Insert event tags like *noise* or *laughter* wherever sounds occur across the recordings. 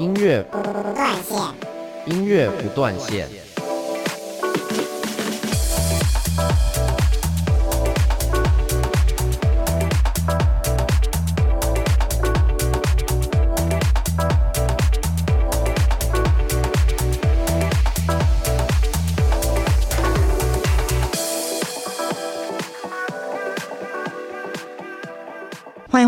音乐不断线，音乐不断线。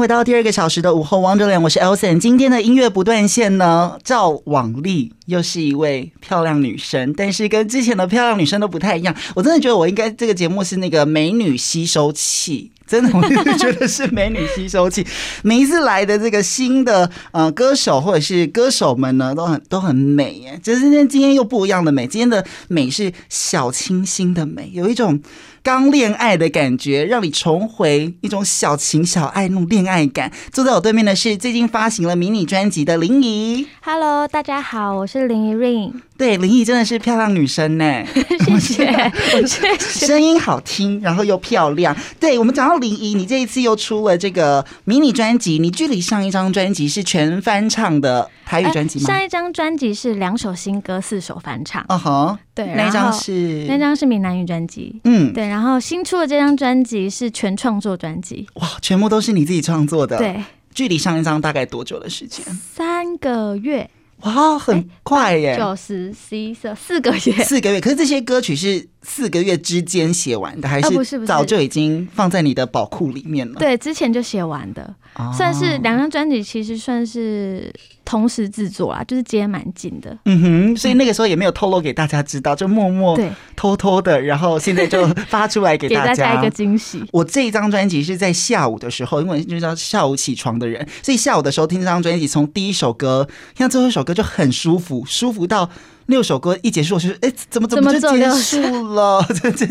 回到第二个小时的午后王者脸我是 elsan。今天的音乐不断线呢，赵往丽又是一位漂亮女生，但是跟之前的漂亮女生都不太一样。我真的觉得我应该这个节目是那个美女吸收器，真的，我就觉得是美女吸收器。*laughs* 每一次来的这个新的呃歌手或者是歌手们呢，都很都很美耶。就是今天今天又不一样的美，今天的美是小清新的美，有一种。刚恋爱的感觉，让你重回一种小情小爱那种恋爱感。坐在我对面的是最近发行了迷你专辑的林怡。Hello，大家好，我是林怡 Ring。对，林怡真的是漂亮女生呢，*laughs* 谢谢，*laughs* 谢谢。声音好听，然后又漂亮。对，我们讲到林怡，你这一次又出了这个迷你专辑，你距离上一张专辑是全翻唱的台语专辑吗？上一张专辑是两首新歌，四首翻唱。哦吼，对，那张是那张是闽南语专辑。嗯，对。然后新出的这张专辑是全创作专辑。哇，全部都是你自己创作的。对，距离上一张大概多久的时间？三个月。哇，很快耶！九十、十一、十二，四个月，四个月。可是这些歌曲是四个月之间写完的，还是早就已经放在你的宝库里面了？对，之前就写完的，算是两张专辑，其实算是同时制作啦，就是接蛮紧的。嗯哼，所以那个时候也没有透露给大家知道，就默默偷偷的，然后现在就发出来给大家，给大家一个惊喜。我这一张专辑是在下午的时候，因为就是要下午起床的人，所以下午的时候听这张专辑，从第一首歌听到最后一首歌就很舒服，舒服到。六首歌一结束，我就说：“哎，怎么怎么就结束了？”这这，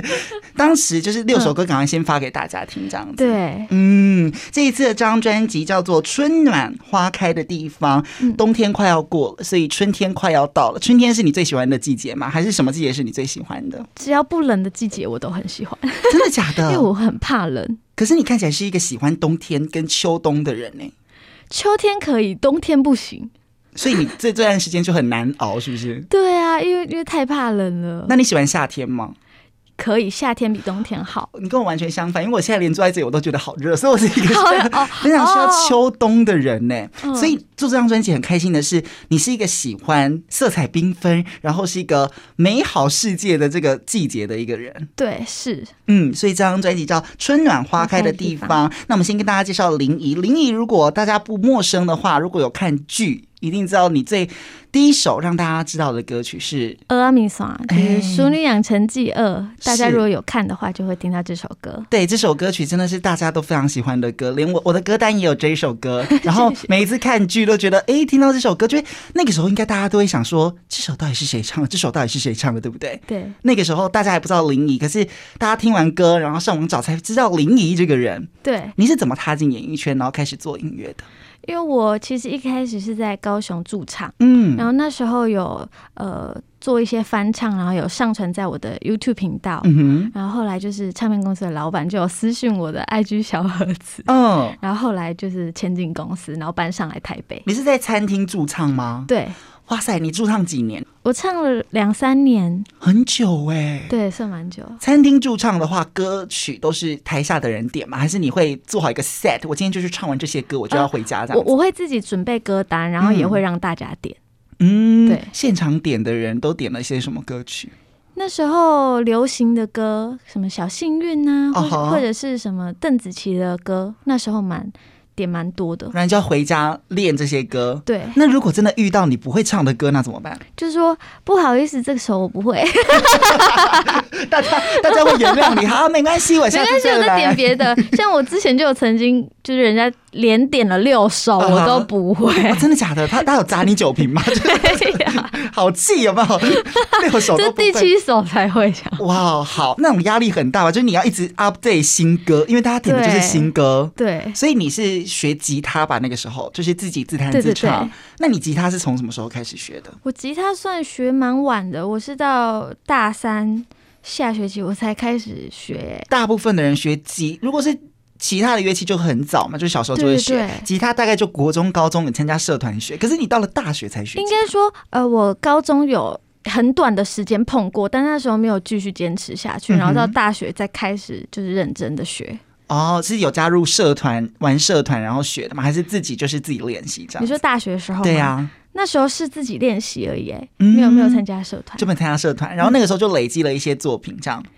当时就是六首歌，赶快先发给大家听，这样子。对，嗯，这一次的这张专辑叫做《春暖花开的地方》，冬天快要过了，所以春天快要到了。春天是你最喜欢的季节吗？还是什么季节是你最喜欢的？只要不冷的季节，我都很喜欢。*laughs* 真的假的？*laughs* 因为我很怕冷。可是你看起来是一个喜欢冬天跟秋冬的人呢。秋天可以，冬天不行。所以你这这段时间就很难熬，是不是？对啊，因为因为太怕冷了。那你喜欢夏天吗？可以，夏天比冬天好。你跟我完全相反，因为我现在连坐在这里我都觉得好热，所以我是一个 *laughs* *laughs* 非常需要秋冬的人呢。所以做这张专辑很开心的是，你是一个喜欢色彩缤纷，然后是一个美好世界的这个季节的一个人。对，是。嗯，所以这张专辑叫《春暖花开的地方》。那我们先跟大家介绍林怡。林怡，如果大家不陌生的话，如果有看剧。一定知道你最第一首让大家知道的歌曲是《蚵仔面线》，就是《淑女养成记二》。大家如果有看的话，就会听到这首歌。对，这首歌曲真的是大家都非常喜欢的歌，连我我的歌单也有这一首歌。*laughs* 然后每一次看剧都觉得，哎，听到这首歌，就那个时候应该大家都会想说，这首到底是谁唱的？这首到底是谁唱的？对不对？对。那个时候大家还不知道林怡，可是大家听完歌，然后上网找才知道林怡这个人。对。你是怎么踏进演艺圈，然后开始做音乐的？因为我其实一开始是在高雄驻唱，嗯，然后那时候有呃做一些翻唱，然后有上传在我的 YouTube 频道，嗯哼，然后后来就是唱片公司的老板就有私讯我的 *laughs* IG 小盒子，嗯，然后后来就是签进公司，然后搬上来台北。你是在餐厅驻唱吗？对。哇塞，你驻唱几年？我唱了两三年，很久哎、欸。对，算蛮久。餐厅驻唱的话，歌曲都是台下的人点吗？还是你会做好一个 set？我今天就是唱完这些歌，我就要回家这样、呃。我我会自己准备歌单，然后也会让大家点。嗯，对。嗯、现场点的人都点了一些什么歌曲？那时候流行的歌，什么小幸运啊，或者、uh huh、或者是什么邓紫棋的歌，那时候蛮。点蛮多的，然后就要回家练这些歌。对，那如果真的遇到你不会唱的歌，那怎么办？就是说不好意思，这个首我不会。*laughs* 大家大家会原谅你，好，没关系，我现在再来。没关系，我再点别的。像我之前就有曾经，就是人家连点了六首，我都不会。Uh 真的假的？他他有砸你酒瓶吗？*laughs* 对呀，*laughs* 好气有没有？六首都这第七首才会唱。哇，好，那种压力很大吧？就是你要一直 update 新歌，因为大家点的就是新歌。对，对所以你是。学吉他吧，那个时候就是自己自弹自唱。那你吉他是从什么时候开始学的？我吉他算学蛮晚的，我是到大三下学期我才开始学。大部分的人学吉，如果是其他的乐器就很早嘛，就小时候就会学。对对对，吉他大概就国中、高中有参加社团学，可是你到了大学才学。应该说，呃，我高中有很短的时间碰过，但那时候没有继续坚持下去，然后到大学再开始就是认真的学。哦，是有加入社团玩社团然后学的吗？还是自己就是自己练习这样？你说大学的时候？对呀、啊，那时候是自己练习而已，没有没有参加社团，就没参加社团。然后那个时候就累积了一些作品，这样、嗯、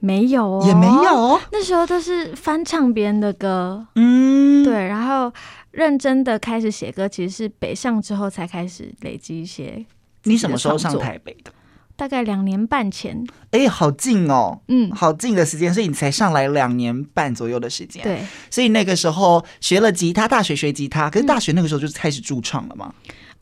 没有、哦，也没有。那时候都是翻唱别人的歌，嗯，对。然后认真的开始写歌，其实是北上之后才开始累积一些。你什么时候上台北的？大概两年半前，哎、欸，好近哦，嗯，好近的时间，所以你才上来两年半左右的时间，对，所以那个时候学了吉他，大学学吉他，可是大学那个时候就开始驻唱了吗？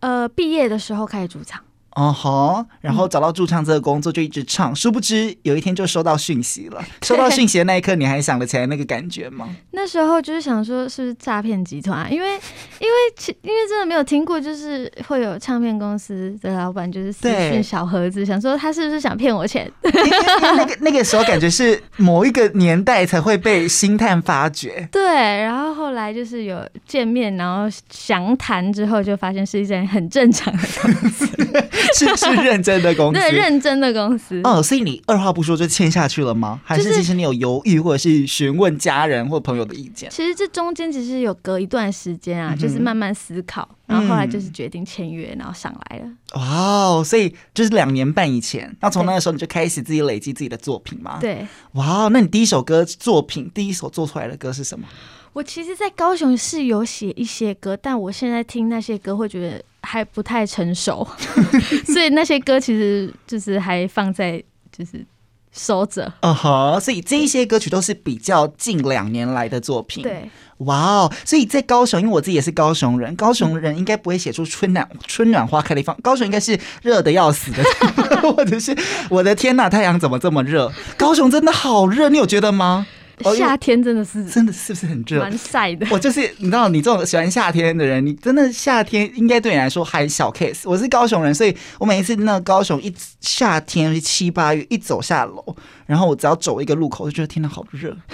呃，毕业的时候开始驻唱。哦吼，然后找到驻唱这个工作就一直唱，殊不知有一天就收到讯息了。*laughs* 收到讯息的那一刻，你还想得起来那个感觉吗？那时候就是想说是不是诈骗集团，因为因为其因为真的没有听过，就是会有唱片公司的老板就是私讯小盒子，想说他是不是想骗我钱？*laughs* 那个那个时候感觉是某一个年代才会被星探发掘。对，然后后来就是有见面，然后详谈之后，就发现是一件很正常的。*laughs* *laughs* 是是认真的公司，对，认真的公司。哦，所以你二话不说就签下去了吗？还是其实你有犹豫，或者是询问家人或朋友的意见？其实这中间其实有隔一段时间啊，就是慢慢思考，然后后来就是决定签约，然后上来了。哇哦，所以就是两年半以前，那从那个时候你就开始自己累积自己的作品吗？对。哇，那你第一首歌作品，第一首做出来的歌是什么？我其实，在高雄是有写一些歌，但我现在听那些歌会觉得还不太成熟，*laughs* 所以那些歌其实就是还放在就是收着。嗯哼，所以这一些歌曲都是比较近两年来的作品。对，哇哦，所以在高雄，因为我自己也是高雄人，高雄人应该不会写出春暖春暖花开的地方，高雄应该是热的要死的，*laughs* 或者是我的天呐，太阳怎么这么热？高雄真的好热，你有觉得吗？夏天真的是真的是不是很热？蛮晒的。我就是你知道，你这种喜欢夏天的人，你真的夏天应该对你来说还小 case。我是高雄人，所以我每一次那个高雄一夏天七八月一走下楼，然后我只要走一个路口，就觉得天呐，好热。*laughs*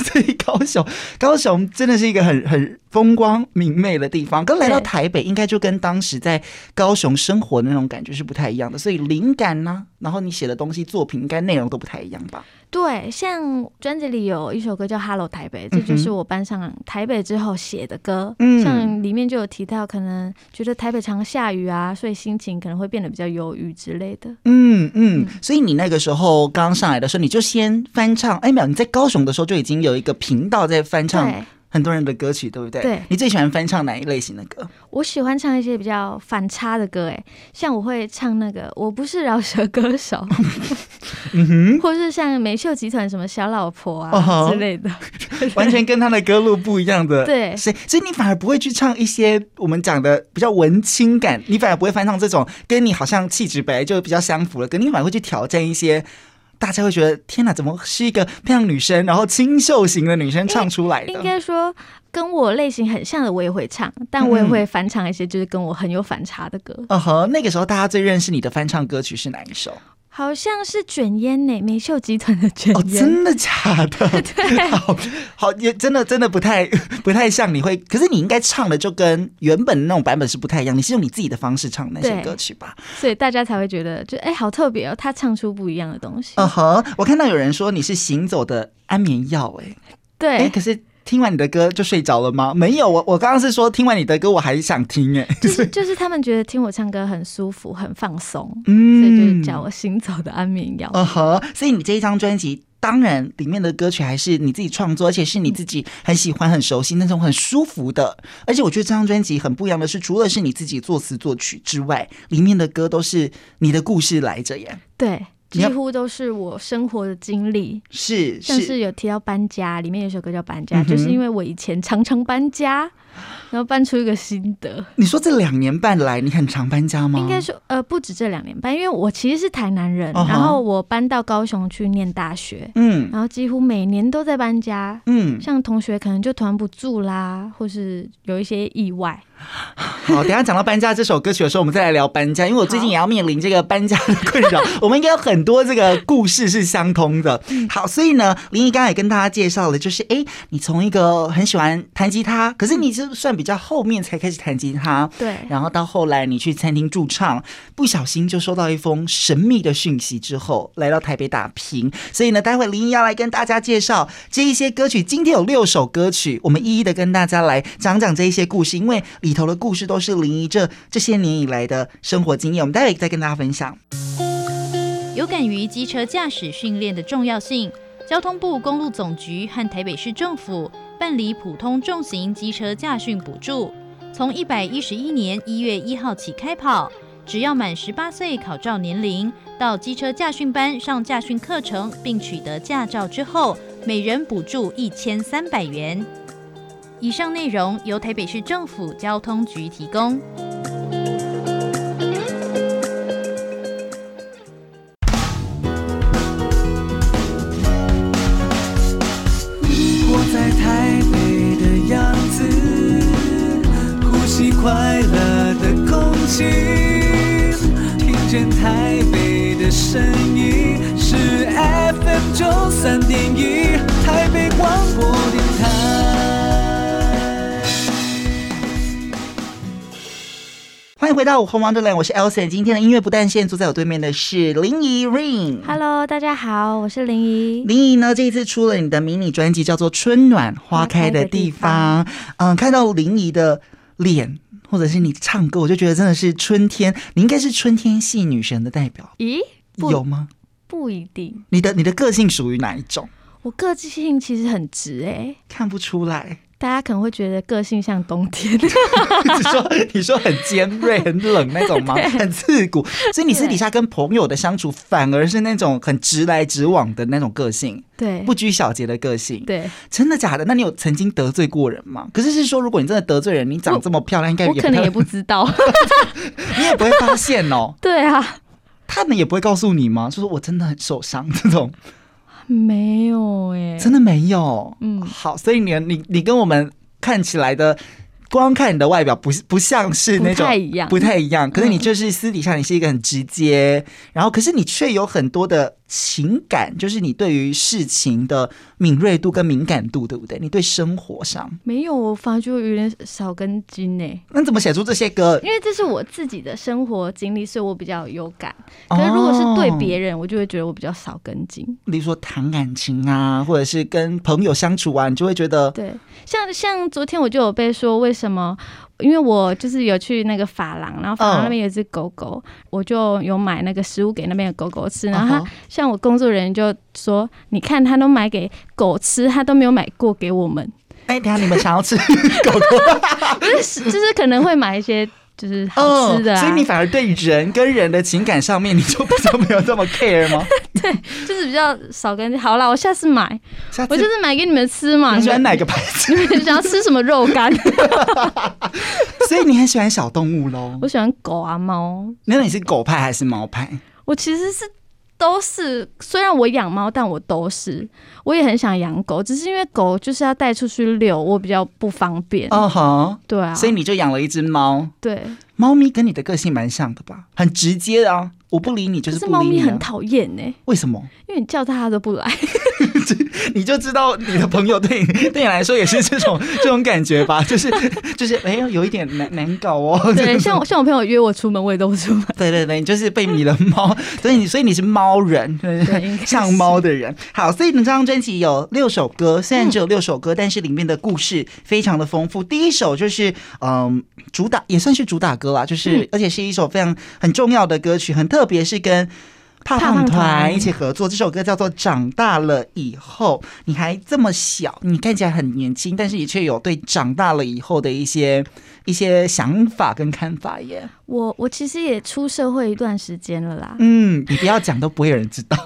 所以高雄，高雄真的是一个很很风光明媚的地方。刚来到台北，应该就跟当时在高雄生活的那种感觉是不太一样的。所以灵感呢、啊，然后你写的东西、作品，应该内容都不太一样吧？对，像专辑里有一首歌叫《Hello 台北》，这就是我搬上台北之后写的歌。嗯，像里面就有提到，可能觉得台北常下雨啊，所以心情可能会变得比较忧郁之类的。嗯嗯，所以你那个时候刚上来的时候，你就先翻唱。哎，没有，你在高雄的时候就已经有一个频道在翻唱。很多人的歌曲，对不对？对。你最喜欢翻唱哪一类型的歌？我喜欢唱一些比较反差的歌，哎，像我会唱那个《我不是饶舌歌手》，*laughs* 嗯哼，或是像美秀集团什么小老婆啊、哦、之类的，*laughs* 完全跟他的歌路不一样的。对，所以所以你反而不会去唱一些我们讲的比较文青感，你反而不会翻唱这种跟你好像气质本来就比较相符的歌，你反而会去挑战一些。大家会觉得天哪，怎么是一个漂亮女生，然后清秀型的女生唱出来的？应该说跟我类型很像的，我也会唱，但我也会翻唱一些就是跟我很有反差的歌。嗯哼，那个时候大家最认识你的翻唱歌曲是哪一首？好像是卷烟呢，美秀集团的卷烟。哦，真的假的？*laughs* 对，好，好，也真的真的不太 *laughs* 不太像你会，可是你应该唱的就跟原本那种版本是不太一样，你是用你自己的方式唱那些歌曲吧？所以大家才会觉得就哎、欸，好特别哦，他唱出不一样的东西。嗯哼，我看到有人说你是行走的安眠药，哎，对，哎，可是。听完你的歌就睡着了吗？没有，我我刚刚是说听完你的歌我还想听哎，就是 *laughs* 就是他们觉得听我唱歌很舒服很放松，嗯，所以就是叫我行走的安眠药。嗯哼，所以你这一张专辑当然里面的歌曲还是你自己创作，而且是你自己很喜欢很熟悉那种很舒服的。而且我觉得这张专辑很不一样的是，除了是你自己作词作曲之外，里面的歌都是你的故事来着耶。对。几乎都是我生活的经历，是像是有提到搬家，里面有首歌叫《搬家》，就是因为我以前常常搬家，*laughs* 然后搬出一个心得。你说这两年半来，你很常搬家吗？应该说，呃，不止这两年半，因为我其实是台南人，然后我搬到高雄去念大学，嗯，然后几乎每年都在搬家，嗯，像同学可能就团不住啦，或是有一些意外。好，等下讲到搬家这首歌曲的时候，我们再来聊搬家，因为我最近也要面临这个搬家的困扰。*laughs* 我们应该有很多这个故事是相通的。好，所以呢，林怡刚才也跟大家介绍了，就是哎，你从一个很喜欢弹吉他，可是你是算比较后面才开始弹吉他，对。然后到后来你去餐厅驻唱，不小心就收到一封神秘的讯息，之后来到台北打拼。所以呢，待会林怡要来跟大家介绍这一些歌曲。今天有六首歌曲，我们一一的跟大家来讲讲这一些故事，因为里头的故事都是林怡这这些年以来的生活经验。我们待会再跟大家分享。有感于机车驾驶训练的重要性，交通部公路总局和台北市政府办理普通重型机车驾训补助，从一百一十一年一月一号起开跑。只要满十八岁考照年龄，到机车驾训班上驾训课程，并取得驾照之后，每人补助一千三百元。以上内容由台北市政府交通局提供。迎回到我后 Wonderland，我是 Elson。今天的音乐不断线，坐在我对面的是林怡 Ring。Hello，大家好，我是林怡。林怡呢，这一次出了你的迷你专辑，叫做《春暖花开的地方》。嗯，看到林怡的脸。或者是你唱歌，我就觉得真的是春天，你应该是春天系女神的代表。咦，有吗？不一定。你的你的个性属于哪一种？我个性其实很直哎、欸，看不出来。大家可能会觉得个性像冬天，*laughs* 你说你说很尖锐、很冷那种吗？*laughs* 很刺骨。所以你私底下跟朋友的相处，反而是那种很直来直往的那种个性，对，不拘小节的个性。对，真的假的？那你有曾经得罪过人吗？可是是说，如果你真的得罪人，你长这么漂亮，应该也可能也 *laughs* 不知道，你也不会发现哦。对啊，他们也不会告诉你吗？就说我真的很受伤这种。没有哎、欸，真的没有。嗯，好，所以你你你跟我们看起来的，光看你的外表不不像是那种不太一样，不太一样。可是你就是私底下你是一个很直接，嗯、然后可是你却有很多的。情感就是你对于事情的敏锐度跟敏感度，对不对？你对生活上没有，我发觉有点少根筋呢。那怎么写出这些歌？因为这是我自己的生活经历，所以我比较有感。可是如果是对别人，我就会觉得我比较少根筋。比如说谈感情啊，或者是跟朋友相处啊，你就会觉得对。像像昨天我就有被说为什么。因为我就是有去那个发廊，然后发廊那边有只狗狗，oh. 我就有买那个食物给那边的狗狗吃。然后他像我工作人员就说：“你看，他都买给狗吃，他都没有买过给我们。”哎，等下你们想要吃 *laughs* 狗狗？不是，就是可能会买一些。就是好吃的、啊哦，所以你反而对人跟人的情感上面，你就比较没有这么 care 吗？*laughs* 对，就是比较少跟。好啦，我下次买，下次我就是买给你们吃嘛。你喜欢哪个牌子？*laughs* 你们想要吃什么肉干？*laughs* 所以你很喜欢小动物喽？我喜欢狗啊，猫。那你是狗派还是猫派？我其实是。都是，虽然我养猫，但我都是，我也很想养狗，只是因为狗就是要带出去遛，我比较不方便。哦吼，对啊，所以你就养了一只猫。对，猫咪跟你的个性蛮像的吧？很直接啊，我不理你就是不理你。猫咪很讨厌呢，为什么？因为你叫它，它都不来。*laughs* *laughs* 你就知道你的朋友对你 *laughs* 对你来说也是这种 *laughs* 这种感觉吧？就是就是哎呦，有一点难难搞哦。对，像我像我朋友约我出门，我也都不出门。对对对，你就是被迷了猫，所以你所以你是猫人，对，像猫的人。好，所以你这张专辑有六首歌，虽然只有六首歌，但是里面的故事非常的丰富。第一首就是嗯，主打也算是主打歌啦，就是而且是一首非常很重要的歌曲，很特别，是跟。胖胖团一起合作，这首歌叫做《长大了以后》。你还这么小，你看起来很年轻，但是也却有对长大了以后的一些一些想法跟看法耶。我我其实也出社会一段时间了啦。嗯，你不要讲，都不会有人知道。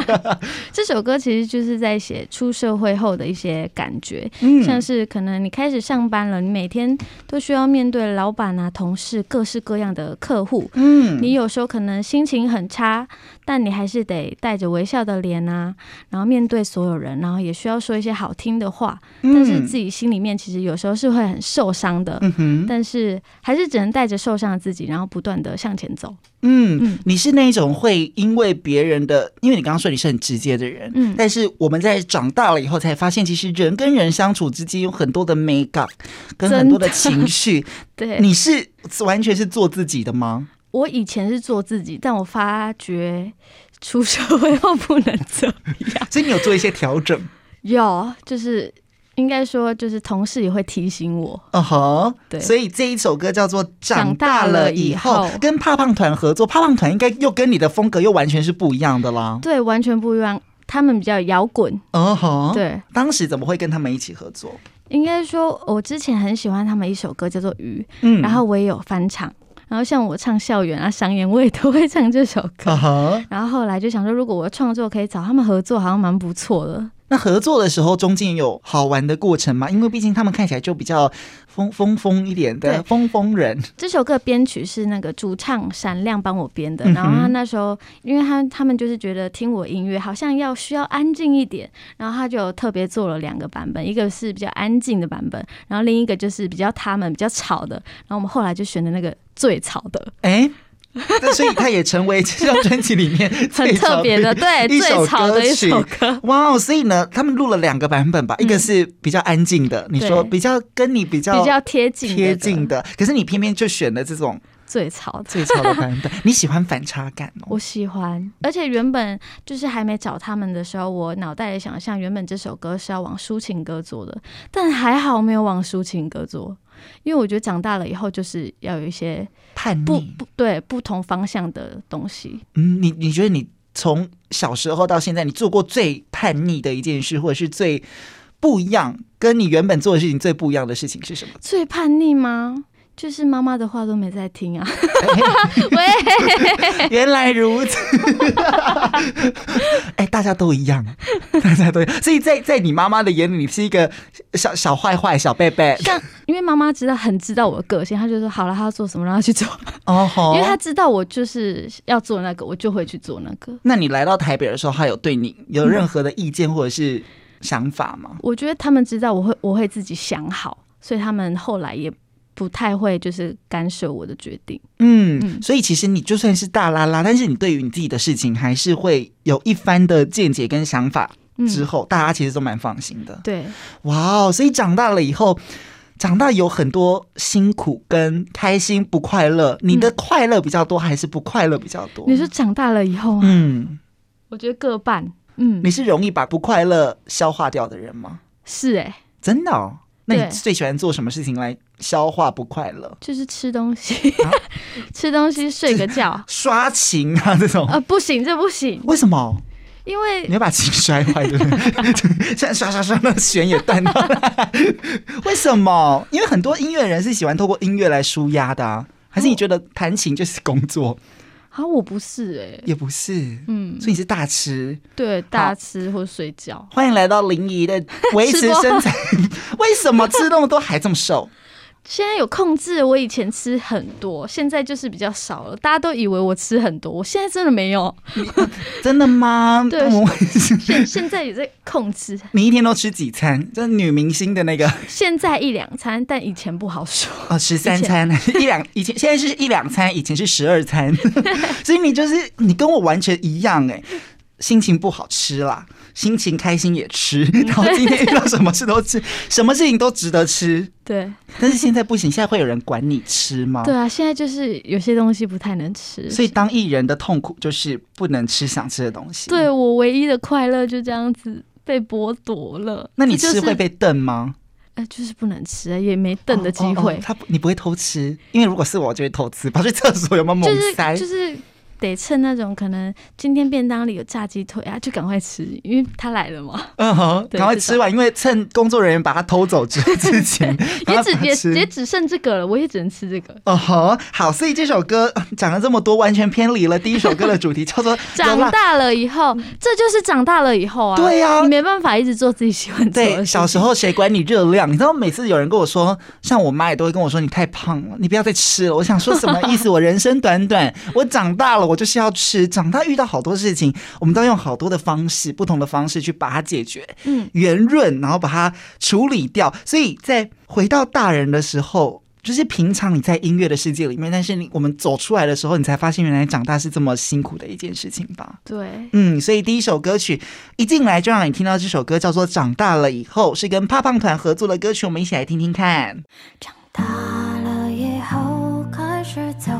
*laughs* 这首歌其实就是在写出社会后的一些感觉，嗯，像是可能你开始上班了，你每天都需要面对老板啊、同事各式各样的客户，嗯，你有时候可能心情很差。但你还是得带着微笑的脸啊，然后面对所有人，然后也需要说一些好听的话，嗯、但是自己心里面其实有时候是会很受伤的，嗯、哼但是还是只能带着受伤的自己，然后不断的向前走。嗯，嗯，你是那种会因为别人的，因为你刚刚说你是很直接的人，嗯，但是我们在长大了以后才发现，其实人跟人相处之间有很多的美感，跟很多的情绪。*laughs* 对，你是完全是做自己的吗？我以前是做自己，但我发觉出社会后不能这样，所以你有做一些调整？有，就是。应该说，就是同事也会提醒我。嗯哼、uh，huh, 对，所以这一首歌叫做《长大了以后》，跟胖胖团合作，胖胖团应该又跟你的风格又完全是不一样的啦。对，完全不一样。他们比较摇滚。嗯哼、uh，huh, 对。当时怎么会跟他们一起合作？应该说，我之前很喜欢他们一首歌叫做《鱼》，嗯，然后我也有翻唱。然后像我唱校园啊、商演，我也都会唱这首歌。Uh huh. 然后后来就想说，如果我创作可以找他们合作，好像蛮不错的。那合作的时候，中间有好玩的过程吗？因为毕竟他们看起来就比较疯疯疯一点的疯疯人。这首歌编曲是那个主唱闪亮帮我编的，然后他那时候，因为他他们就是觉得听我音乐好像要需要安静一点，然后他就特别做了两个版本，一个是比较安静的版本，然后另一个就是比较他们比较吵的，然后我们后来就选的那个最吵的。哎。*laughs* 那所以他也成为这张专辑里面 *laughs* 很特别的，对，*laughs* 最吵的一首歌。哇哦！所以呢，他们录了两个版本吧，一个是比较安静的，你说比较跟你比较比较贴近贴近的，可是你偏偏就选了这种最潮最吵的版本。你喜欢反差感哦？我喜欢，而且原本就是还没找他们的时候，我脑袋里想象原本这首歌是要往抒情歌做的，但还好没有往抒情歌做。因为我觉得长大了以后，就是要有一些叛逆，不不对不同方向的东西。嗯，你你觉得你从小时候到现在，你做过最叛逆的一件事，或者是最不一样，跟你原本做的事情最不一样的事情是什么？最叛逆吗？就是妈妈的话都没在听啊！*laughs* 喂，*laughs* 原来如此。*laughs* 哎，大家都一样，大家都一样。所以在在你妈妈的眼里，你是一个小小坏坏、小贝贝。像，因为妈妈知道很知道我的个性，她就说好了，她要做什么让她去做。哦吼，因为她知道我就是要做那个，我就会去做那个。那你来到台北的时候，她有对你有任何的意见或者是想法吗？我觉得他们知道我会我会自己想好，所以他们后来也。不太会就是干涉我的决定，嗯，嗯，所以其实你就算是大拉拉，但是你对于你自己的事情还是会有一番的见解跟想法。之后、嗯、大家其实都蛮放心的。对，哇哦，所以长大了以后，长大有很多辛苦跟开心不快乐，你的快乐比较多还是不快乐比较多？你说长大了以后，啊嗯，我觉得各半。嗯，你是容易把不快乐消化掉的人吗？是哎、欸，真的哦。那你最喜欢做什么事情来消化不快乐？就是吃东西，啊、*laughs* 吃东西，睡个觉，刷琴啊这种。呃，不行，这不行。为什么？因为你要把琴摔坏，对不对？*laughs* 现在刷刷刷，那弦也断了。*laughs* 为什么？因为很多音乐人是喜欢透过音乐来舒压的啊。还是你觉得弹琴就是工作？好，我不是哎、欸，也不是，嗯，所以你是大吃，对，大吃或睡觉。欢迎来到林怡的维持身材，*laughs* 为什么吃那么多还这么瘦？现在有控制，我以前吃很多，现在就是比较少了。大家都以为我吃很多，我现在真的没有。真的吗？*laughs* 对，现现在也在控制。你一天都吃几餐？这女明星的那个。现在一两餐，但以前不好说。哦，十三餐，*laughs* 一两，以前现在是一两餐，以前是十二餐。*laughs* 所以你就是你跟我完全一样哎，心情不好吃啦。心情开心也吃，*laughs* 然后今天遇到什么事都吃，*laughs* 什么事情都值得吃。对，但是现在不行，现在会有人管你吃吗？对啊，现在就是有些东西不太能吃。所以当艺人的痛苦就是不能吃想吃的东西。对，我唯一的快乐就这样子被剥夺了。那你吃会被瞪吗？呃，就是不能吃，也没瞪的机会。哦哦哦，他你不会偷吃，因为如果是我，就会偷吃，跑去厕所有没有猛塞？就是。就是得趁那种可能今天便当里有炸鸡腿啊，就赶快吃，因为他来了嘛。嗯哼，*laughs* 赶快吃完，因为趁工作人员把他偷走之之前，*laughs* 也只 *laughs* 也也只剩这个了，我也只能吃这个。哦吼，好，所以这首歌讲了这么多，完全偏离了第一首歌的主题，叫做长大了以后，这就是长大了以后啊。对呀，你没办法一直做自己喜欢做的。对，小时候谁管你热量？你知道，每次有人跟我说，像我妈也都会跟我说，你太胖了，你不要再吃了。我想说什么意思？我人生短短，我长大了，我。我就是要吃。长大遇到好多事情，我们都用好多的方式，不同的方式去把它解决，嗯，圆润，然后把它处理掉。所以在回到大人的时候。就是平常你在音乐的世界里面，但是你我们走出来的时候，你才发现原来长大是这么辛苦的一件事情吧？对，嗯，所以第一首歌曲一进来就让你听到这首歌，叫做《长大了以后》，是跟胖胖团合作的歌曲，我们一起来听听看。长大了以后开始走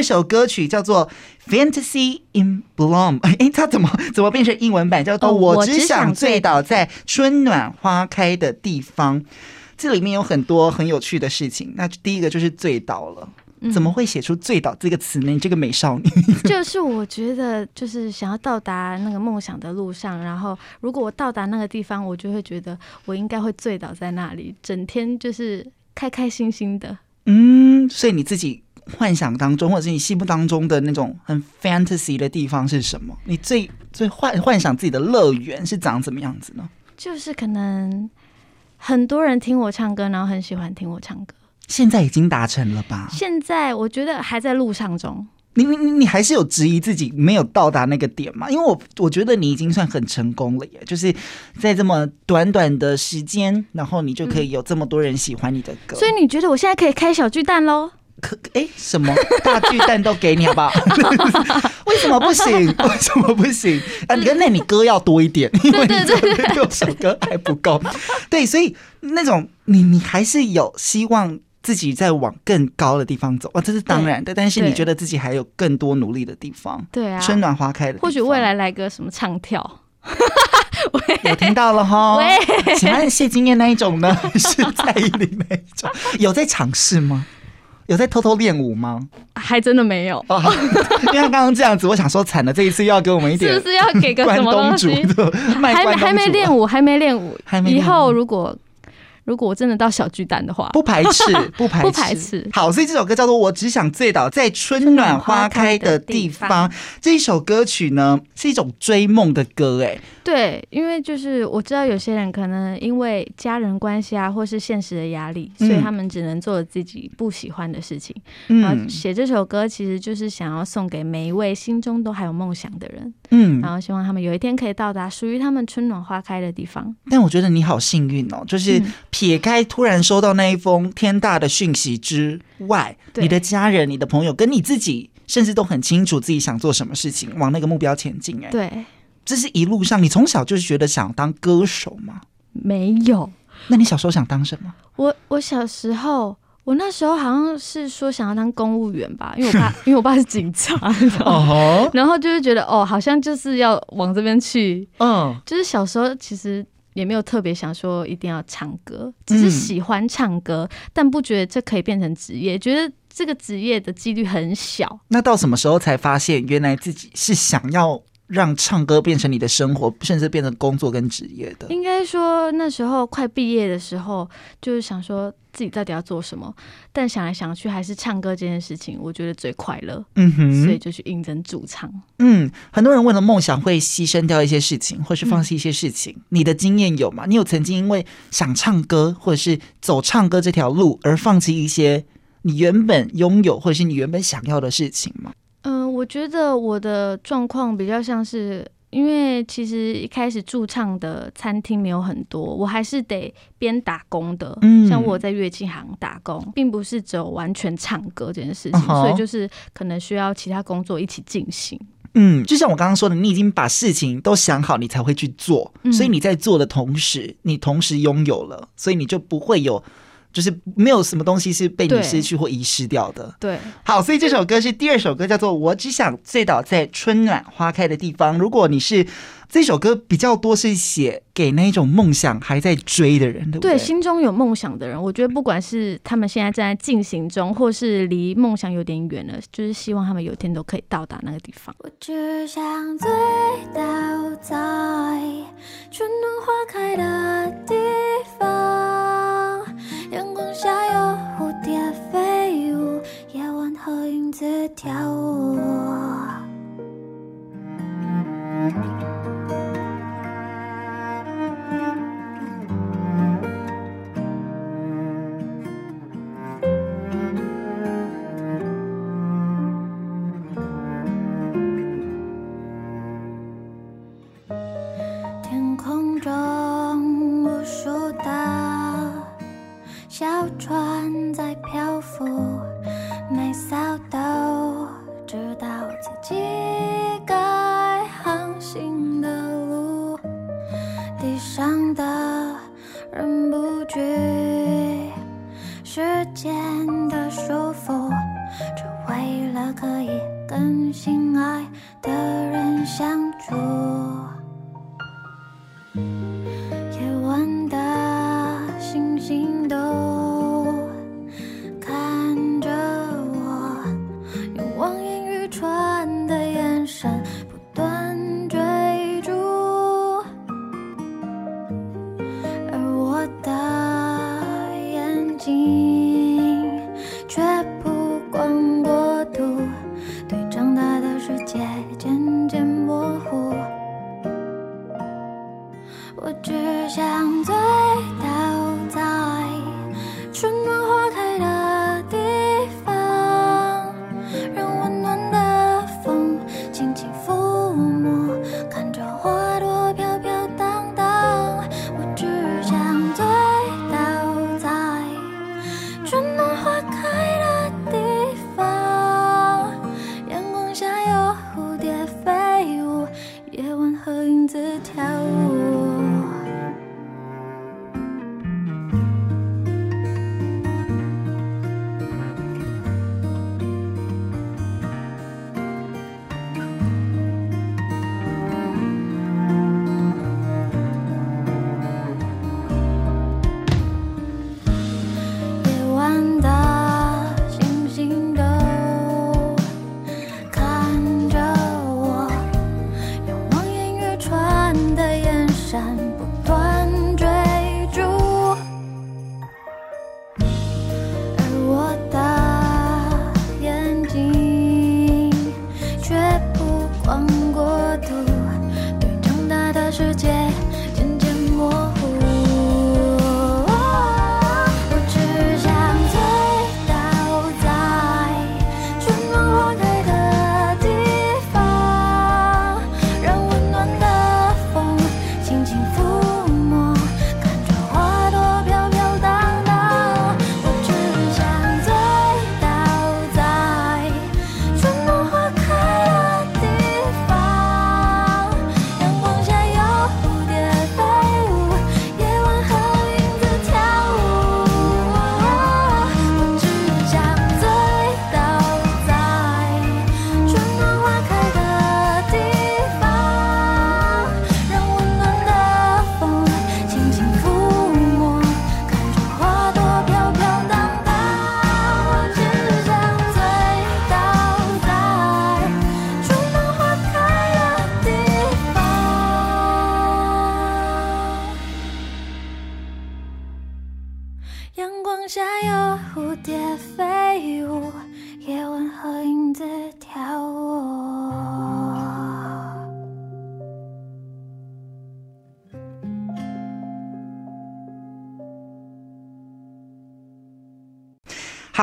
这首歌曲叫做《Fantasy in Bloom》，*laughs* 哎，它怎么怎么变成英文版？叫做“我只想醉倒在春暖花开的地方”。这里面有很多很有趣的事情。那第一个就是醉倒了，怎么会写出“醉倒”这个词呢？你这个美少女，*laughs* 就是我觉得，就是想要到达那个梦想的路上，然后如果我到达那个地方，我就会觉得我应该会醉倒在那里，整天就是开开心心的。嗯，所以你自己。幻想当中，或者是你心目当中的那种很 fantasy 的地方是什么？你最最幻幻想自己的乐园是长怎么样子呢？就是可能很多人听我唱歌，然后很喜欢听我唱歌。现在已经达成了吧？现在我觉得还在路上中。你你你还是有质疑自己没有到达那个点吗？因为我我觉得你已经算很成功了耶，就是在这么短短的时间，然后你就可以有这么多人喜欢你的歌。所以你觉得我现在可以开小巨蛋喽？可哎，什么 *laughs* 大巨蛋都给你好不好？*laughs* 为什么不行？*laughs* 为什么不行？啊，你跟那你歌要多一点，因为你这六首歌还不够。对，所以那种你你还是有希望。自己在往更高的地方走啊，这是当然的。但是你觉得自己还有更多努力的地方？对啊，春暖花开的。或许未来来个什么唱跳，有听到了哈？请问谢金燕那一种呢？是蔡依林那一种？有在尝试吗？有在偷偷练舞吗？还真的没有。*laughs* 因为他刚刚这样子，我想说惨了，这一次又要给我们一点，是不是要给个什么东西？还没还没练舞，还没练舞，以后如果。如果我真的到小巨蛋的话，不排斥，*laughs* 不排斥，不排斥。好，所以这首歌叫做《我只想醉倒在春暖花开的地方》。这一首歌曲呢，是一种追梦的歌，哎，对，因为就是我知道有些人可能因为家人关系啊，或是现实的压力，所以他们只能做自己不喜欢的事情。嗯，然后写这首歌其实就是想要送给每一位心中都还有梦想的人。嗯，然后希望他们有一天可以到达属于他们春暖花开的地方。但我觉得你好幸运哦，就是。撇开突然收到那一封天大的讯息之外，你的家人、你的朋友跟你自己，甚至都很清楚自己想做什么事情，往那个目标前进。哎，对，这是一路上，你从小就是觉得想当歌手吗？没有。那你小时候想当什么？我我小时候，我那时候好像是说想要当公务员吧，因为我爸，*laughs* 因为我爸是警察，然后 *laughs* 就是觉得哦，好像就是要往这边去。嗯，就是小时候其实。也没有特别想说一定要唱歌，只是喜欢唱歌，嗯、但不觉得这可以变成职业，觉得这个职业的几率很小。那到什么时候才发现原来自己是想要让唱歌变成你的生活，甚至变成工作跟职业的？应该说那时候快毕业的时候，就是想说。自己到底要做什么？但想来想去，还是唱歌这件事情，我觉得最快乐。嗯哼，所以就去应征驻唱。嗯，很多人为了梦想会牺牲掉一些事情，或是放弃一些事情。嗯、你的经验有吗？你有曾经因为想唱歌，或者是走唱歌这条路，而放弃一些你原本拥有，或者是你原本想要的事情吗？我觉得我的状况比较像是。因为其实一开始驻唱的餐厅没有很多，我还是得边打工的。嗯，像我在乐器行打工，并不是只有完全唱歌这件事情，所以就是可能需要其他工作一起进行。嗯，就像我刚刚说的，你已经把事情都想好，你才会去做。所以你在做的同时，你同时拥有了，所以你就不会有。就是没有什么东西是被你失去或遗失掉的。对，好，所以这首歌是第二首歌，叫做《我只想醉倒在春暖花开的地方》。如果你是这首歌比较多是写给那种梦想还在追的人，对不对？对，心中有梦想的人，我觉得不管是他们现在正在进行中，或是离梦想有点远了，就是希望他们有一天都可以到达那个地方。我只想醉倒在春暖花开的地方。阳光下有蝴蝶飞舞，夜晚和影子跳舞。天空中无数的。小船在漂浮，每艘都知道自己该航行的路。地上的人不惧时间的束缚，只为了可以跟心爱的人相看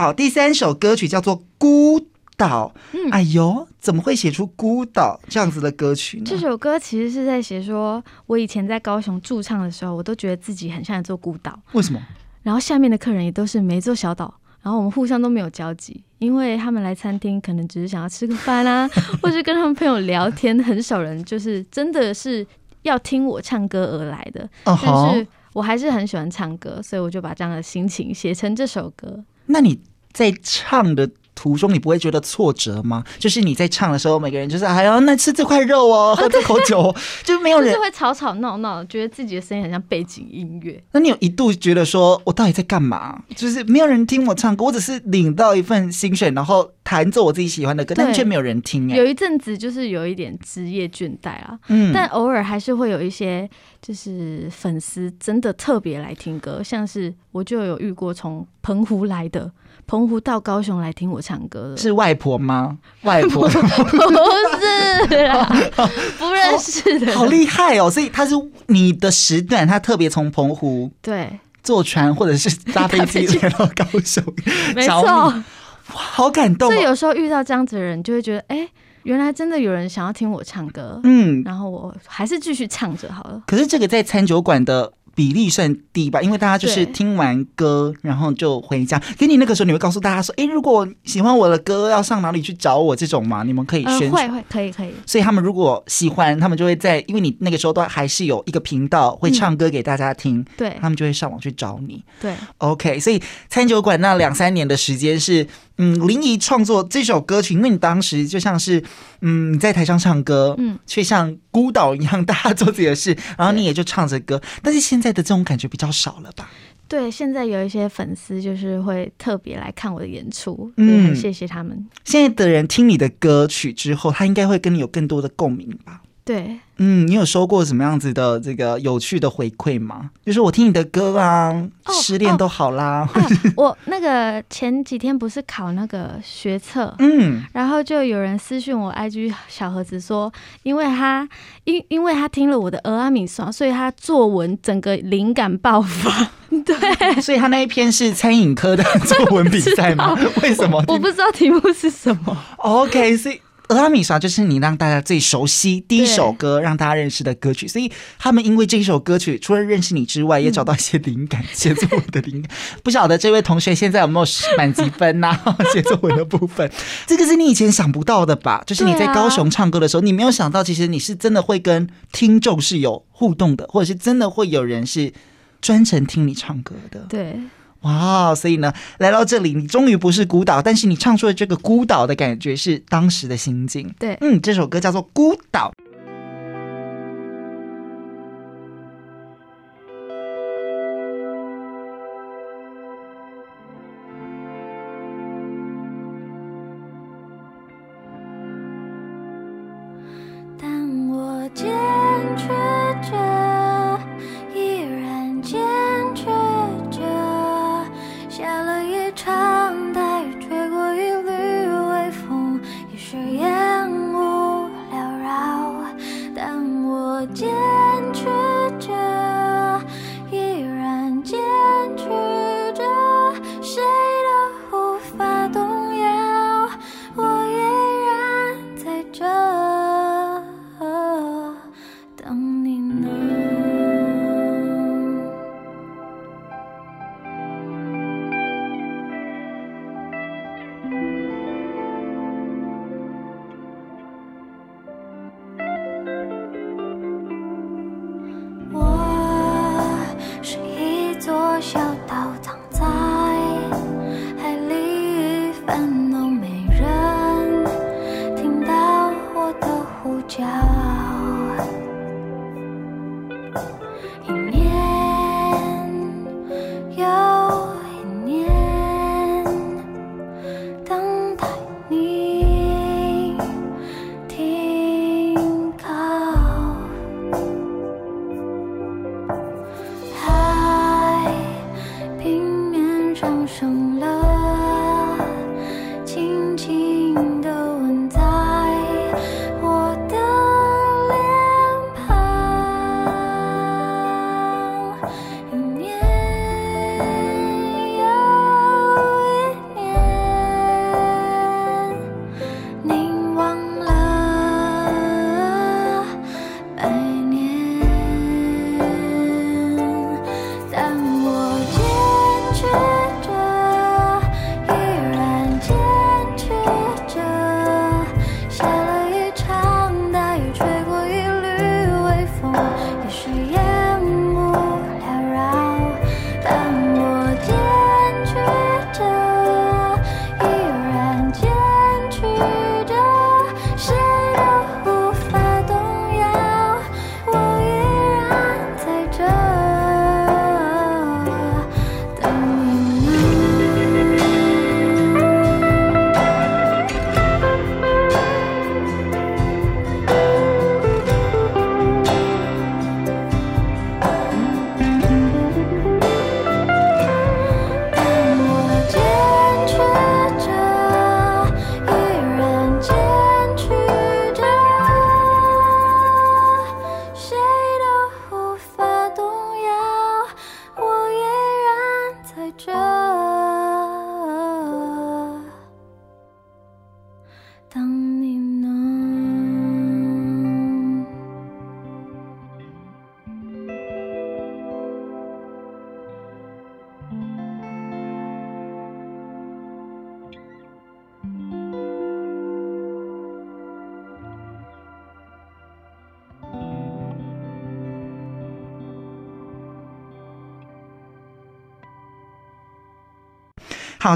好，第三首歌曲叫做《孤岛》。嗯，哎呦，怎么会写出《孤岛》这样子的歌曲呢？这首歌其实是在写说，我以前在高雄驻唱的时候，我都觉得自己很像一座孤岛。为什么？然后下面的客人也都是每一座小岛，然后我们互相都没有交集，因为他们来餐厅可能只是想要吃个饭啊，*laughs* 或是跟他们朋友聊天，很少人就是真的是要听我唱歌而来的。Uh. 但是我还是很喜欢唱歌，所以我就把这样的心情写成这首歌。那你在唱的途中，你不会觉得挫折吗？就是你在唱的时候，每个人就是哎呦，那吃这块肉哦，喝这口酒，就没有人就是会吵吵闹闹，觉得自己的声音很像背景音乐。那你有一度觉得说，我到底在干嘛？就是没有人听我唱歌，我只是领到一份薪水，然后弹奏我自己喜欢的歌，但却没有人听。有一阵子就是有一点职业倦怠啊，嗯，但偶尔还是会有一些就是粉丝真的特别来听歌，像是我就有遇过从澎湖来的。澎湖到高雄来听我唱歌的，是外婆吗？外婆 *laughs* 不是啦，*laughs* 不认识的，好厉害哦！所以他是你的时段，他特别从澎湖对坐船或者是搭飞机来到高雄，*laughs* 没错，哇，好感动！所以有时候遇到这样子的人，就会觉得，哎，原来真的有人想要听我唱歌，嗯，然后我还是继续唱着好了。可是这个在餐酒馆的。比例算低吧，因为大家就是听完歌，然后就回家。给你那个时候，你会告诉大家说：“哎，如果喜欢我的歌，要上哪里去找我？”这种嘛？你们可以宣传。会会可以可以。所以他们如果喜欢，他们就会在，因为你那个时候都还是有一个频道会唱歌给大家听，对，他们就会上网去找你。对，OK。所以餐酒馆那两三年的时间是。嗯，林怡创作这首歌曲，因为你当时就像是，嗯，你在台上唱歌，嗯，却像孤岛一样，大家做自己的事，然后你也就唱着歌。但是现在的这种感觉比较少了吧？对，现在有一些粉丝就是会特别来看我的演出，嗯，谢谢他们。现在的人听你的歌曲之后，他应该会跟你有更多的共鸣吧？对。嗯，你有收过什么样子的这个有趣的回馈吗？就是我听你的歌啊，哦、失恋都好啦。我那个前几天不是考那个学测，*laughs* 嗯，然后就有人私讯我 IG 小盒子说，因为他因因为他听了我的俄阿米爽，所以他作文整个灵感爆发。*laughs* 对，所以他那一篇是餐饮科的 *laughs* 作文比赛吗？为什么？我不知道题目是什么。OK，所以。俄阿米莎就是你让大家最熟悉第一首歌，让大家认识的歌曲，所以他们因为这一首歌曲，除了认识你之外，也找到一些灵感，写作文的灵感。不晓得这位同学现在有没有满级分呐、写作文的部分，这个是你以前想不到的吧？就是你在高雄唱歌的时候，你没有想到，其实你是真的会跟听众是有互动的，或者是真的会有人是专程听你唱歌的。对。哇，所以呢，来到这里，你终于不是孤岛，但是你唱出的这个孤岛的感觉是当时的心境。对，嗯，这首歌叫做《孤岛》。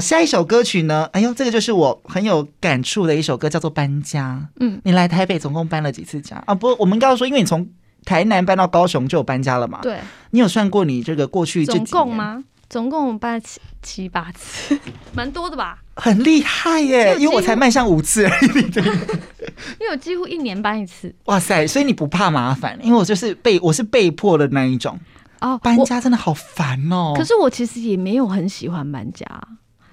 下一首歌曲呢？哎呦，这个就是我很有感触的一首歌，叫做《搬家》。嗯，你来台北总共搬了几次家啊？不，我们刚刚说，因为你从台南搬到高雄就有搬家了嘛？对。你有算过你这个过去总共吗？总共搬了七七八次，*laughs* 蛮多的吧？很厉害耶！因为我才迈向五次而已。对。*laughs* 因为我几乎一年搬一次。哇塞！所以你不怕麻烦？因为我就是被我是被迫的那一种。哦，搬家真的好烦哦。可是我其实也没有很喜欢搬家。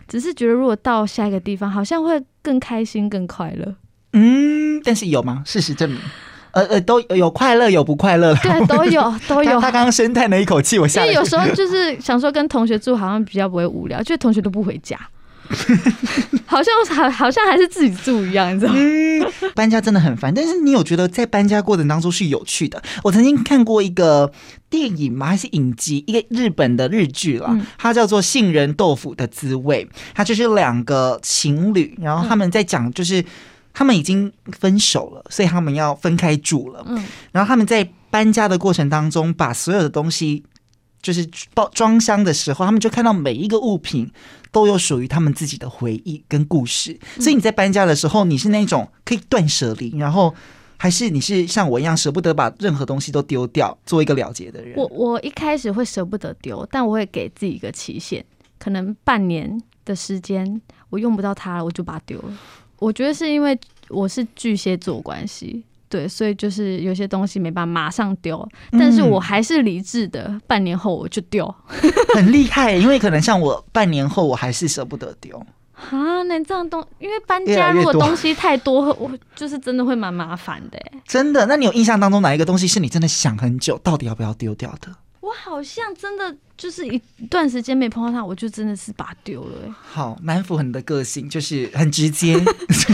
只是觉得，如果到下一个地方，好像会更开心、更快乐。嗯，但是有吗？事实证明，呃呃，都有快乐，有不快乐。对，都有 *laughs* 都有。他刚刚深叹了一口气，我吓。因为有时候就是想说跟同学住，好像比较不会无聊，就同学都不回家。*laughs* 好像好好像还是自己住一样，你知道吗？嗯，搬家真的很烦，但是你有觉得在搬家过程当中是有趣的？我曾经看过一个电影吗？还是影集？一个日本的日剧啦，它叫做《杏仁豆腐的滋味》，它就是两个情侣，然后他们在讲，就是他们已经分手了，所以他们要分开住了。嗯，然后他们在搬家的过程当中，把所有的东西。就是包装箱的时候，他们就看到每一个物品都有属于他们自己的回忆跟故事。所以你在搬家的时候，你是那种可以断舍离，然后还是你是像我一样舍不得把任何东西都丢掉，做一个了结的人？我我一开始会舍不得丢，但我会给自己一个期限，可能半年的时间，我用不到它了，我就把它丢了。我觉得是因为我是巨蟹座关系。对，所以就是有些东西没办法马上丢，但是我还是理智的，嗯、半年后我就丢，*laughs* 很厉害。因为可能像我半年后我还是舍不得丢啊。那这样东，因为搬家如果东西太多，*laughs* 我就是真的会蛮麻烦的。真的？那你有印象当中哪一个东西是你真的想很久，到底要不要丢掉的？我好像真的就是一段时间没碰到他，我就真的是把它丢了。哎，好，蛮符合你的个性，就是很直接，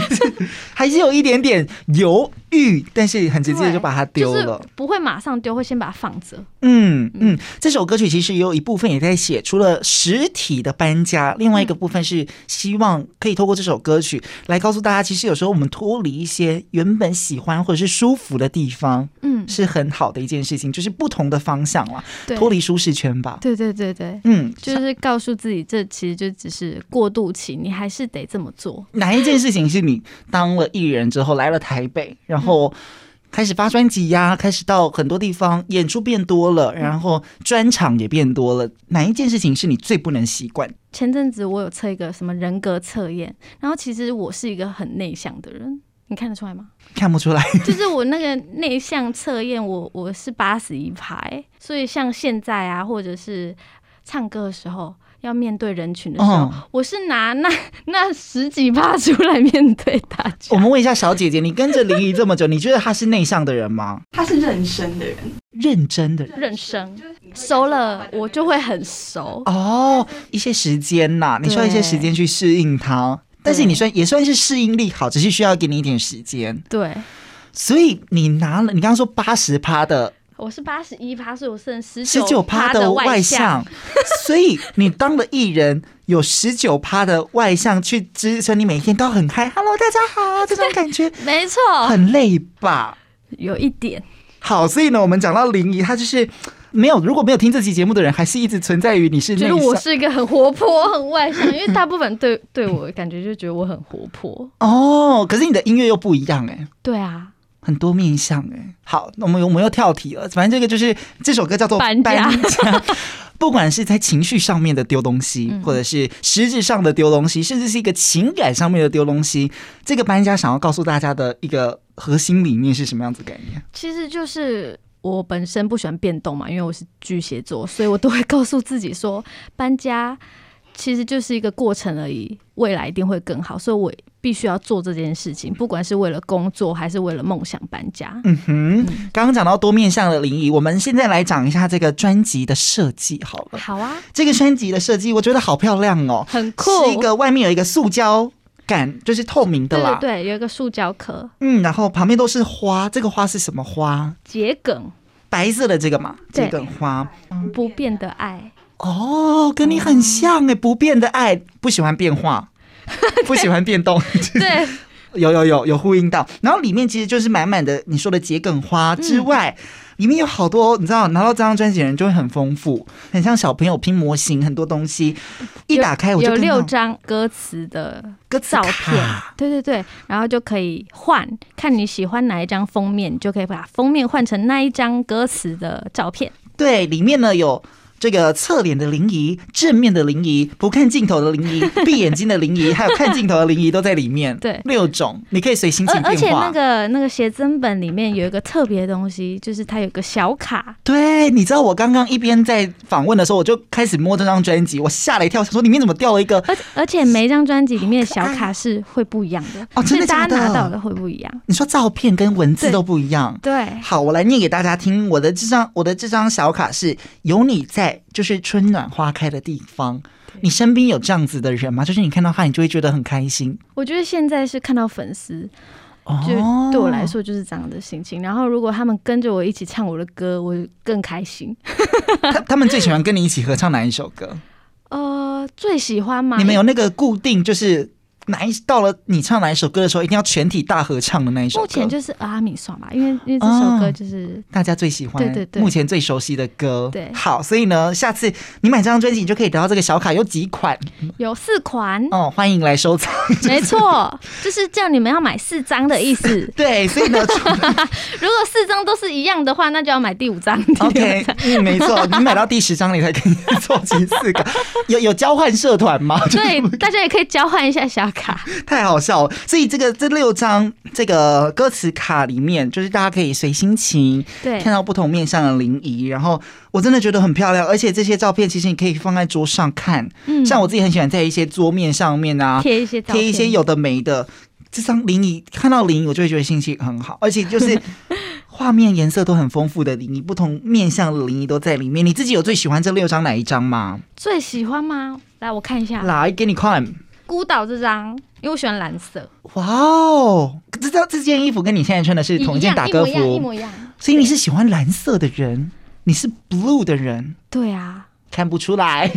*laughs* 还是有一点点犹豫，但是很直接就把它丢了，就是，不会马上丢，会先把它放着。嗯嗯，这首歌曲其实也有一部分也在写，除了实体的搬家，另外一个部分是希望可以透过这首歌曲来告诉大家，其实有时候我们脱离一些原本喜欢或者是舒服的地方，嗯，是很好的一件事情，就是不同的方向了。脱离舒适圈吧。对对对对，嗯，就是告诉自己，这其实就只是过渡期，你还是得这么做。哪一件事情是你当了艺人之后来了台北，然后开始发专辑呀，开始到很多地方演出变多了，然后专场也变多了。哪一件事情是你最不能习惯？前阵子我有测一个什么人格测验，然后其实我是一个很内向的人。你看得出来吗？看不出来，*laughs* 就是我那个内向测验，我我是八十一排，所以像现在啊，或者是唱歌的时候，要面对人群的时候，哦、我是拿那 *laughs* 那十几趴出来面对大家。我们问一下小姐姐，你跟着林怡这么久，你觉得她是内向的人吗？她是认真的人，认真的人，认生熟了，我就会很熟哦。一些时间呐、啊，你需要一些时间去适应它。但是你算也算是适应力好，只是需要给你一点时间。对，所以你拿了，你刚刚说八十趴的，我是八十一趴，所以我剩十十九趴的外向。*laughs* 所以你当了艺人，有十九趴的外向去支撑你每天都很嗨。Hello，大家好，这种感觉 *laughs* 没错，很累吧？有一点。好，所以呢，我们讲到林怡，她就是。没有，如果没有听这期节目的人，还是一直存在于你是觉得我是一个很活泼、很外向，因为大部分对 *coughs* 对我感觉就觉得我很活泼哦。可是你的音乐又不一样哎。对啊，很多面向哎。好，那我们我们又跳题了。反正这个就是这首歌叫做搬家，搬家 *laughs* 不管是在情绪上面的丢东西，或者是实质上的丢东西，甚至是一个情感上面的丢东西，这个搬家想要告诉大家的一个核心理念是什么样子概念？其实就是。我本身不喜欢变动嘛，因为我是巨蟹座，所以我都会告诉自己说，搬家其实就是一个过程而已，未来一定会更好，所以我必须要做这件事情，不管是为了工作还是为了梦想搬家。嗯哼，刚刚讲到多面向的林怡，我们现在来讲一下这个专辑的设计好了。好啊，这个专辑的设计我觉得好漂亮哦，很酷，是一个外面有一个塑胶。感就是透明的啦，对，对，对，有一个塑胶壳，嗯，然后旁边都是花，这个花是什么花？桔梗，白色的这个嘛，桔梗花，不变的爱，哦，跟你很像哎，不变的爱，不喜欢变化，*laughs* 不喜欢变动，对，*laughs* 有有有有呼应到，然后里面其实就是满满的你说的桔梗花之外。嗯里面有好多，你知道，拿到这张专辑的人就会很丰富，很像小朋友拼模型，很多东西一打开我就有六张歌词的歌词照片，对对对，然后就可以换，看你喜欢哪一张封面，你就可以把封面换成那一张歌词的照片。对，里面呢有。这个侧脸的林怡，正面的林怡，不看镜头的林怡，*laughs* 闭眼睛的林怡，还有看镜头的林怡都在里面。对，六种，你可以随心情变化。而且那个那个写真本里面有一个特别的东西，就是它有个小卡。对，你知道我刚刚一边在访问的时候，我就开始摸这张专辑，我吓了一跳，想说里面怎么掉了一个？而而且每一张专辑里面的小卡是会不一样的哦，真的？大家拿到的会不一样。你说照片跟文字都不一样？对。好，我来念给大家听。我的这张我的这张小卡是有你在。在就是春暖花开的地方。你身边有这样子的人吗？就是你看到他，你就会觉得很开心。我觉得现在是看到粉丝，就对我来说就是这样的心情。然后如果他们跟着我一起唱我的歌，我更开心。*laughs* 他他们最喜欢跟你一起合唱哪一首歌？呃，最喜欢吗？你们有那个固定就是。哪一到了你唱哪一首歌的时候，一定要全体大合唱的那一首歌。目前就是阿米爽吧，因为因为这首歌就是、哦、大家最喜欢，对对对，目前最熟悉的歌。对，好，所以呢，下次你买这张专辑，你就可以得到这个小卡，有几款？有四款哦，欢迎来收藏。没错，就是叫你们要买四张的意思。*laughs* 对，所以呢，*laughs* 如果四张都是一样的话，那就要买第五张。*laughs* OK，嗯，没错，你买到第十张，你才可以凑齐四个。有有交换社团吗？对，大家也可以交换一下小卡。太好。笑了，所以这个这六张这个歌词卡里面，就是大家可以随心情对看到不同面向的林怡，然后我真的觉得很漂亮，而且这些照片其实你可以放在桌上看，嗯，像我自己很喜欢在一些桌面上面啊贴一些贴一些有的没的，这张林怡看到林怡我就会觉得心情很好，而且就是 *laughs* 画面颜色都很丰富的林怡，不同面向的林怡都在里面。你自己有最喜欢这六张哪一张吗？最喜欢吗？来我看一下，来给你看孤岛这张。因为我喜欢蓝色。哇哦，这这这件衣服跟你现在穿的是同一件打歌服，一模一样，一模一样。所以你是喜欢蓝色的人，你是 blue 的人。对啊，看不出来。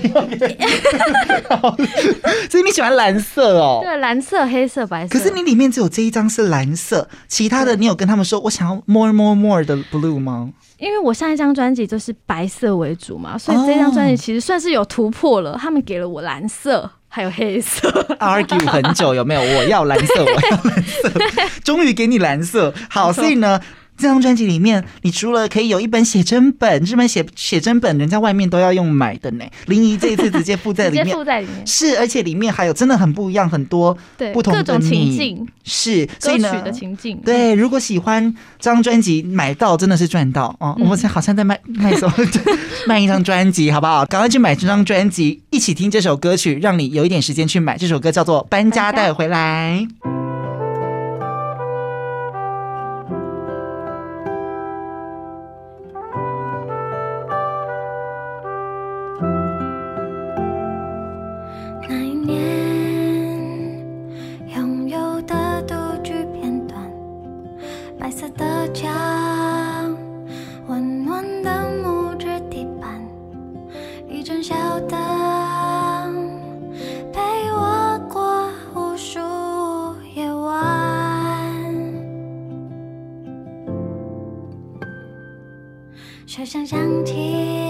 所以你喜欢蓝色哦？对，蓝色、黑色、白色。可是你里面只有这一张是蓝色，其他的你有跟他们说我想要 more more more 的 blue 吗？因为我上一张专辑就是白色为主嘛，所以这张专辑其实算是有突破了。他们给了我蓝色。还有黑色，argue 很久有没有？我要蓝色，我要蓝色，*laughs* 终于给你蓝色。好，所以呢。这张专辑里面，你除了可以有一本写真本，这本写写真本，人家外面都要用买的呢。林怡这一次直接附在里面，*laughs* 附在里面是，而且里面还有真的很不一样，很多不同的各种情境，是歌曲的情境。对，如果喜欢这张专辑，买到真的是赚到哦。我们现在好像在卖卖什么？*laughs* 卖一张专辑，好不好？赶快去买这张专辑，一起听这首歌曲，让你有一点时间去买。这首歌叫做《搬家带回来》。车厢响起，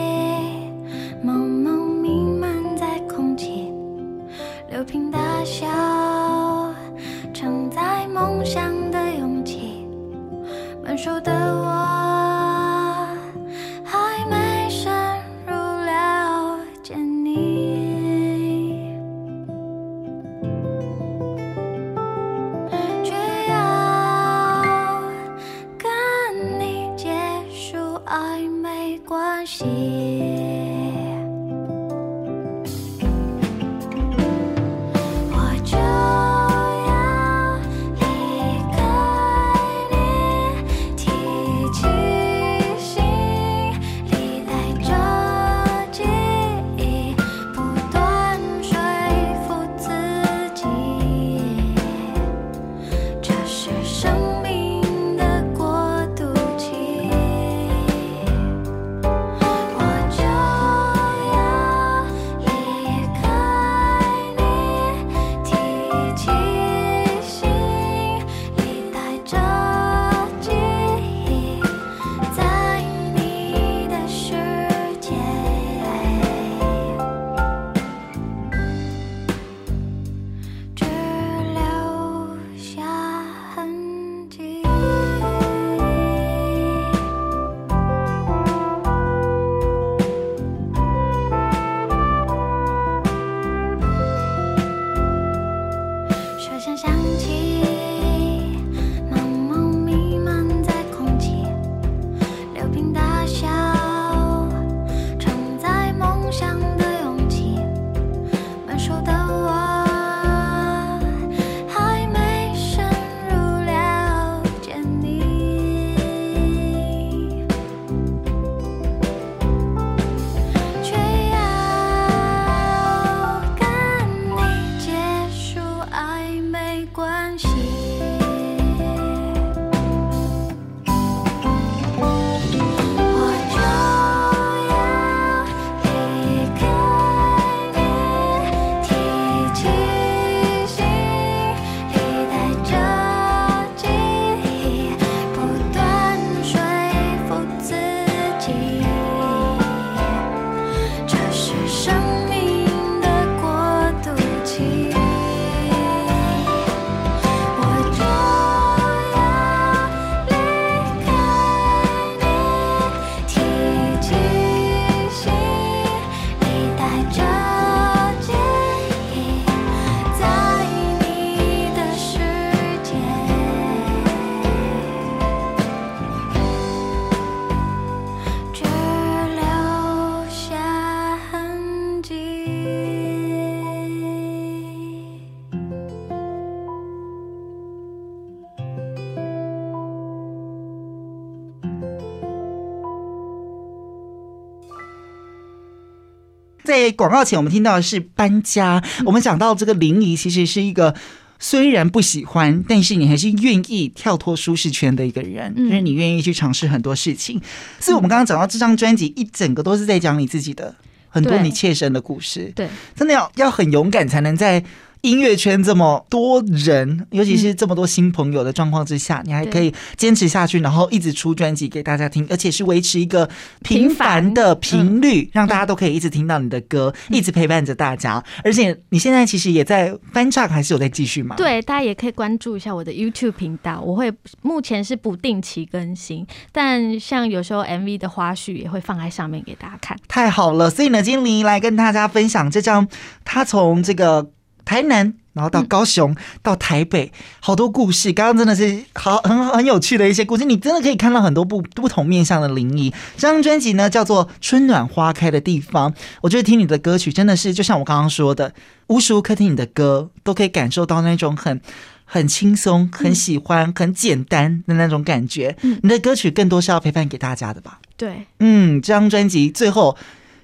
在广告前，我们听到的是搬家。我们讲到这个林怡，其实是一个虽然不喜欢，但是你还是愿意跳脱舒适圈的一个人，就是你愿意去尝试很多事情。所以，我们刚刚讲到这张专辑，一整个都是在讲你自己的很多你切身的故事。对，真的要要很勇敢，才能在。音乐圈这么多人，尤其是这么多新朋友的状况之下，嗯、你还可以坚持下去，然后一直出专辑给大家听，而且是维持一个频繁的频率，嗯、让大家都可以一直听到你的歌，嗯、一直陪伴着大家。而且你现在其实也在翻唱，还是有在继续吗？对，大家也可以关注一下我的 YouTube 频道，我会目前是不定期更新，但像有时候 MV 的花絮也会放在上面给大家看。太好了，所以呢，今天林怡来跟大家分享这张，他从这个。台南，然后到高雄，嗯、到台北，好多故事。刚刚真的是好很很有趣的一些故事，你真的可以看到很多不不同面向的林怡。这张专辑呢叫做《春暖花开的地方》，我觉得听你的歌曲真的是就像我刚刚说的，无时无刻听你的歌都可以感受到那种很很轻松、很喜欢、很简单的那种感觉。嗯、你的歌曲更多是要陪伴给大家的吧？对，嗯，这张专辑最后，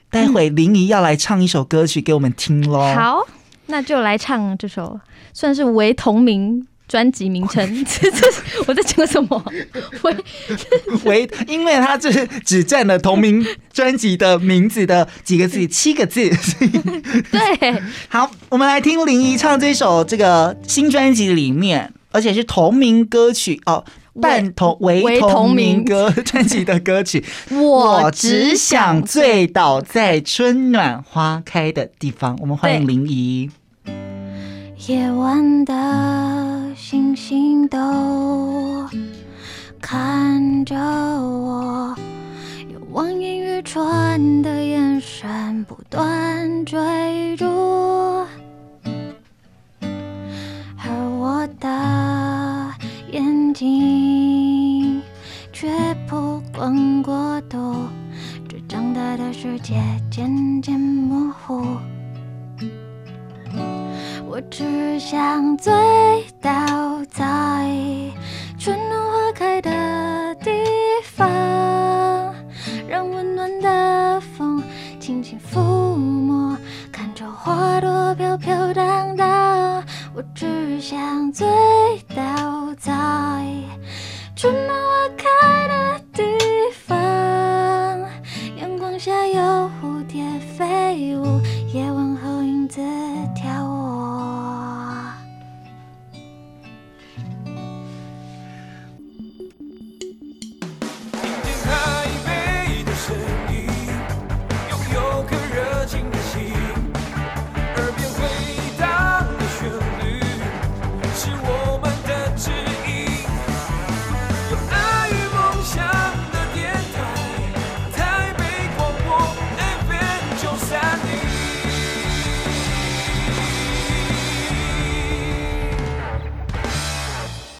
待会林怡要来唱一首歌曲给我们听喽。好。那就来唱这首，算是为同名专辑名称。*laughs* 这这我在讲什么？*laughs* 为为，因为它就是只占了同名专辑的名字的几个字，七个字。*laughs* 对，好，我们来听林怡唱这首这个新专辑里面，而且是同名歌曲哦。半同为同名歌 *laughs* 专辑的歌曲，*laughs* 我只想醉倒在春暖花开的地方。我们欢迎林怡。夜晚的星星都看着我，有望眼欲穿的眼神不断追逐，而我的眼睛却光过度，这长大的世界渐渐模糊。我只想醉倒在春暖花开的地方，让温暖的风轻轻抚摸，看着花朵飘飘荡荡。我只想醉倒在春暖花开的地方阳光下有蝴蝶飞舞夜晚后影子